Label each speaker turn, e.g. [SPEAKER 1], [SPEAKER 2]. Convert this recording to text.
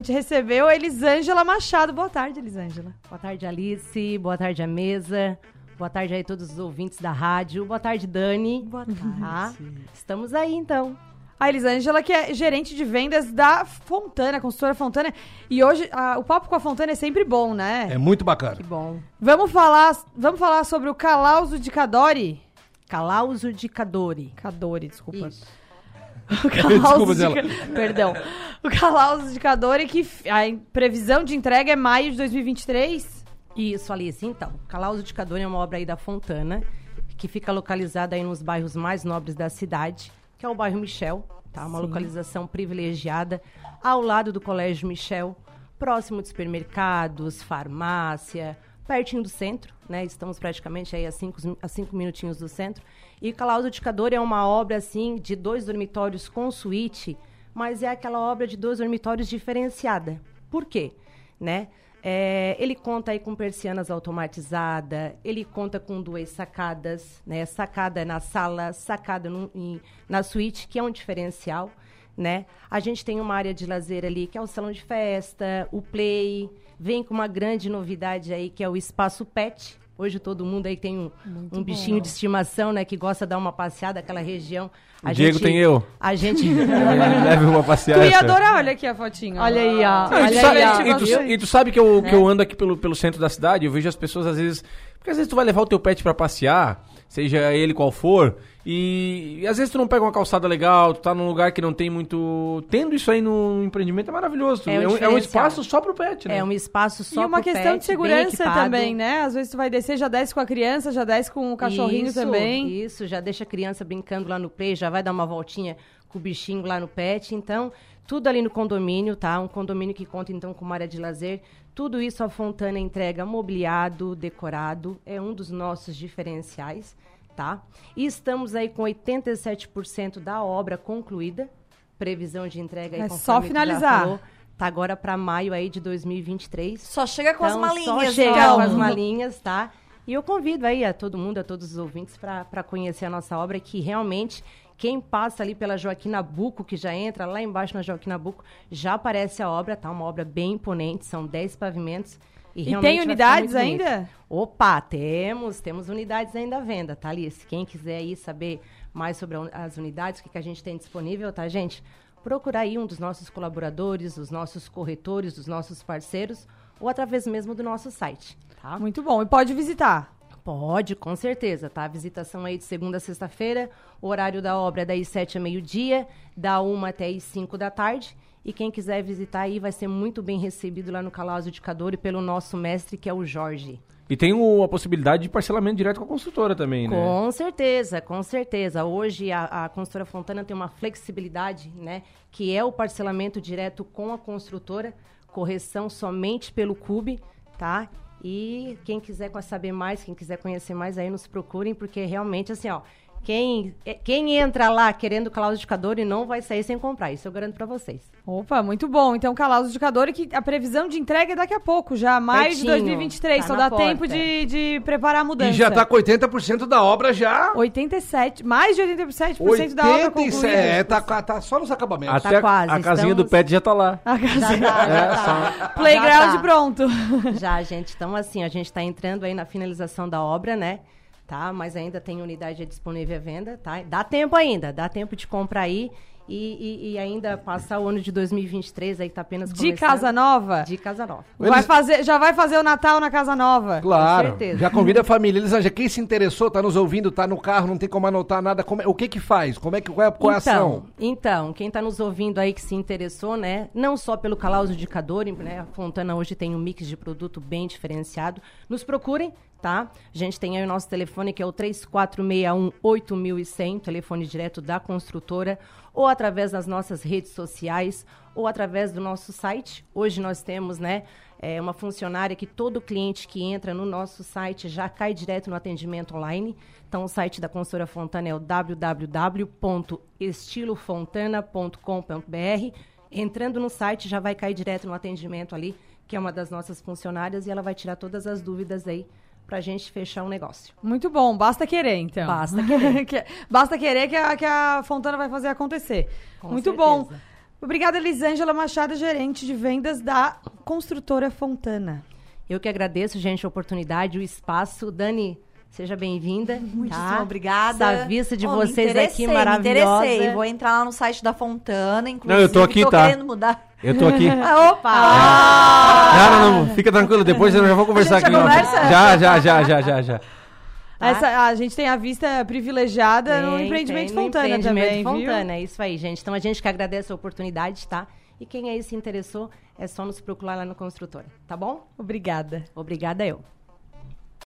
[SPEAKER 1] A gente recebeu a Elisângela Machado. Boa tarde, Elisângela.
[SPEAKER 2] Boa tarde, Alice. Boa tarde, a mesa. Boa tarde aí todos os ouvintes da rádio. Boa tarde, Dani.
[SPEAKER 1] Boa tarde.
[SPEAKER 2] Tá? Estamos aí, então.
[SPEAKER 1] A Elisângela, que é gerente de vendas da Fontana, consultora Fontana. E hoje, a- o papo com a Fontana é sempre bom, né?
[SPEAKER 3] É muito bacana.
[SPEAKER 2] Que bom.
[SPEAKER 1] Vamos falar, vamos falar sobre o Calauso de Cadore?
[SPEAKER 2] Calauso de Cadore.
[SPEAKER 1] Cadore, desculpa.
[SPEAKER 2] Isso.
[SPEAKER 1] O
[SPEAKER 3] Desculpa,
[SPEAKER 1] de Perdão. O Calauso de Cadore, que a previsão de entrega é maio de 2023.
[SPEAKER 2] Isso, Alice. Então, Cadore é uma obra aí da Fontana, que fica localizada aí nos bairros mais nobres da cidade, que é o bairro Michel, tá? Uma
[SPEAKER 1] Sim.
[SPEAKER 2] localização privilegiada, ao lado do Colégio Michel, próximo de supermercados, farmácia, pertinho do centro, né? Estamos praticamente aí a cinco, a cinco minutinhos do centro. E Calauso de é uma obra, assim, de dois dormitórios com suíte, mas é aquela obra de dois dormitórios diferenciada. Por quê? Né? É, ele conta aí com persianas automatizadas, ele conta com duas sacadas, né? Sacada na sala, sacada no- em- na suíte, que é um diferencial, né? A gente tem uma área de lazer ali, que é o salão de festa, o play, vem com uma grande novidade aí, que é o espaço pet. Hoje todo mundo aí tem um, um bichinho de estimação, né? Que gosta de dar uma passeada, aquela região. A
[SPEAKER 4] Diego
[SPEAKER 2] gente-
[SPEAKER 4] tem eu.
[SPEAKER 2] A gente...
[SPEAKER 4] Leve uma passeada.
[SPEAKER 1] Tu ia adorar, olha aqui a fotinha.
[SPEAKER 2] Olha aí, ó.
[SPEAKER 4] Não, e, tu
[SPEAKER 2] Olha
[SPEAKER 4] sabe,
[SPEAKER 2] aí, ó.
[SPEAKER 4] e tu- e tu sabe que eu, que eu ando aqui pelo, pelo centro da cidade, eu vejo as pessoas às vezes. Porque às vezes tu vai levar o teu pet pra passear, seja ele qual for, e, e às vezes tu não pega uma calçada legal, tu tá num lugar que não tem muito. Tendo isso aí no empreendimento é maravilhoso.
[SPEAKER 2] É um
[SPEAKER 4] É, um, é espaço só pro pet, né?
[SPEAKER 2] É um espaço só
[SPEAKER 1] e uma
[SPEAKER 2] pro
[SPEAKER 1] questão
[SPEAKER 2] pet,
[SPEAKER 1] de segurança também, né? Às vezes tu vai descer, já desce com a criança, já desce com o cachorrinho
[SPEAKER 2] Isso,
[SPEAKER 1] também.
[SPEAKER 2] Isso, já deixa a criança brincando lá no play, já vai dar uma voltinha com o bichinho lá no pet. Então, tudo ali no condomínio, tá? Um condomínio que conta então com uma área de lazer. Tudo isso a Fontana entrega mobiliado, decorado, é um dos nossos diferenciais, tá? E estamos aí com 87% da obra concluída. Previsão de entrega aí
[SPEAKER 1] É
[SPEAKER 2] conforme
[SPEAKER 1] só finalizar.
[SPEAKER 2] falou, Tá agora para maio aí de 2023.
[SPEAKER 5] Só chega com as
[SPEAKER 2] Então,
[SPEAKER 5] malinhas,
[SPEAKER 2] Só chega
[SPEAKER 5] então.
[SPEAKER 2] com as malinhas, tá? E eu convido aí a todo mundo, a todos os ouvintes, para conhecer a nossa obra, que realmente quem passa ali pela Joaquim Nabuco, que já entra lá embaixo na Joaquim Nabuco, já aparece a obra, tá? Uma obra bem imponente, são 10 pavimentos. E,
[SPEAKER 1] E tem unidades ainda?
[SPEAKER 2] Opa, temos, temos unidades ainda à venda, tá, Alice? Quem quiser aí saber mais sobre a as unidades, o que, que a gente tem disponível, tá, gente? Procurar aí um dos nossos colaboradores, os nossos corretores, os nossos parceiros, ou através mesmo do nosso site, tá?
[SPEAKER 1] Muito bom. E pode visitar.
[SPEAKER 2] Pode, com certeza, tá? Visitação aí de segunda a sexta-feira. O horário da obra é das sete a meio-dia, da uma até as cinco da tarde. E quem quiser visitar aí vai ser muito bem recebido lá no Calauso de Cadore pelo nosso mestre, que é o Jorge.
[SPEAKER 4] E tem o- a possibilidade de parcelamento direto com a construtora também, né?
[SPEAKER 2] Com certeza, com certeza. Hoje a, a construtora Fontana tem uma flexibilidade, né? Que é o parcelamento direto com a construtora, correção somente pelo CUB, tá? E quem quiser saber mais, quem quiser conhecer mais, aí nos procurem, porque realmente, assim, ó, quem, é- quem entra lá querendo claudificador e não vai sair sem comprar, isso eu garanto pra vocês.
[SPEAKER 1] Opa, muito bom. Então, Calauso de Cadore, que a previsão de entrega é daqui a pouco, já maio de
[SPEAKER 2] Pertinho,
[SPEAKER 1] 2023.
[SPEAKER 2] tá
[SPEAKER 1] só dá tempo
[SPEAKER 2] porta.
[SPEAKER 1] de, de preparar a mudança.
[SPEAKER 3] E já tá com 80% da obra já.
[SPEAKER 1] 87, mais de 87% da obra
[SPEAKER 3] 87,
[SPEAKER 1] concluída.
[SPEAKER 3] é, tá, tá só nos acabamentos.
[SPEAKER 4] Até a-
[SPEAKER 2] quase,
[SPEAKER 4] a casinha do
[SPEAKER 2] estamos-
[SPEAKER 4] pet já tá lá.
[SPEAKER 1] A casa-
[SPEAKER 2] Já tá, já tá.
[SPEAKER 1] Playground
[SPEAKER 2] Já tá.
[SPEAKER 1] pronto.
[SPEAKER 2] Já, gente. Então, assim, a gente está entrando aí na finalização da obra, né? Tá? Mas ainda tem unidade disponível à venda, tá? Dá tempo ainda, dá tempo de comprar aí. E, e- e ainda passar o ano de 2023 aí que tá apenas
[SPEAKER 1] De
[SPEAKER 2] começando.
[SPEAKER 1] casa nova.
[SPEAKER 2] De casa nova.
[SPEAKER 1] Vai
[SPEAKER 3] Eles-
[SPEAKER 1] fazer, já vai fazer o Natal na casa nova.
[SPEAKER 3] Claro.
[SPEAKER 2] certeza.
[SPEAKER 3] Já convida a família. Elisângela, quem se interessou, tá nos ouvindo, tá no carro, não tem como anotar nada. como é- o que que faz? Como é que qual é, qual é a ação?
[SPEAKER 2] Então, quem está nos ouvindo aí que se interessou, né? Não só pelo Calauso de Cadore, né? A Fontana hoje tem um mix de produto bem diferenciado. Nos procurem, tá? A gente tem aí o nosso telefone que é o 3461 8100, telefone direto da construtora, ou através das nossas redes sociais, ou através do nosso site. Hoje nós temos, né? é, uma funcionária que todo cliente que entra no nosso site já cai direto no atendimento online. Então, o site da consultora Fontana é o www.estilofontana.com.br. Entrando no site, já vai cair direto no atendimento ali, que é uma das nossas funcionárias, e ela vai tirar todas as dúvidas aí pra gente fechar o negócio.
[SPEAKER 1] Muito bom, basta querer, então.
[SPEAKER 2] Basta querer.
[SPEAKER 1] Que- basta querer que a, que a Fontana vai fazer acontecer.
[SPEAKER 2] Com
[SPEAKER 1] Muito
[SPEAKER 2] certeza.
[SPEAKER 1] bom. Obrigada, Elisângela Machado, gerente de vendas da construtora Fontana.
[SPEAKER 2] Eu que agradeço, gente, a oportunidade, o espaço. Dani, seja bem-vinda.
[SPEAKER 5] Muitíssimo
[SPEAKER 2] tá?
[SPEAKER 5] obrigada.
[SPEAKER 2] Essa vista de
[SPEAKER 5] Oh, me
[SPEAKER 2] vocês aqui
[SPEAKER 5] interessei,
[SPEAKER 2] maravilhosa.
[SPEAKER 5] Me interessei. Vou entrar lá no site da Fontana, inclusive.
[SPEAKER 4] Não, eu tô aqui,
[SPEAKER 5] tô
[SPEAKER 4] tá.
[SPEAKER 5] querendo mudar.
[SPEAKER 4] Eu tô aqui.
[SPEAKER 5] Ah, opa!
[SPEAKER 4] Não, não, não, fica tranquilo, depois eu já vou conversar
[SPEAKER 5] A gente
[SPEAKER 4] aqui.
[SPEAKER 5] já conversa?
[SPEAKER 4] Já, já, já, já, já, já.
[SPEAKER 2] Tá.
[SPEAKER 1] Essa, a gente tem a vista privilegiada no
[SPEAKER 2] Tem,
[SPEAKER 1] empreendimento
[SPEAKER 2] tem no
[SPEAKER 1] Fontana
[SPEAKER 2] empreendimento
[SPEAKER 1] também,
[SPEAKER 2] Fontana,
[SPEAKER 1] viu?
[SPEAKER 2] é isso aí, gente. Então a gente que agradece a oportunidade, tá? E quem aí se interessou, é só nos procurar lá no Construtora, tá bom?
[SPEAKER 1] Obrigada.
[SPEAKER 2] Obrigada eu.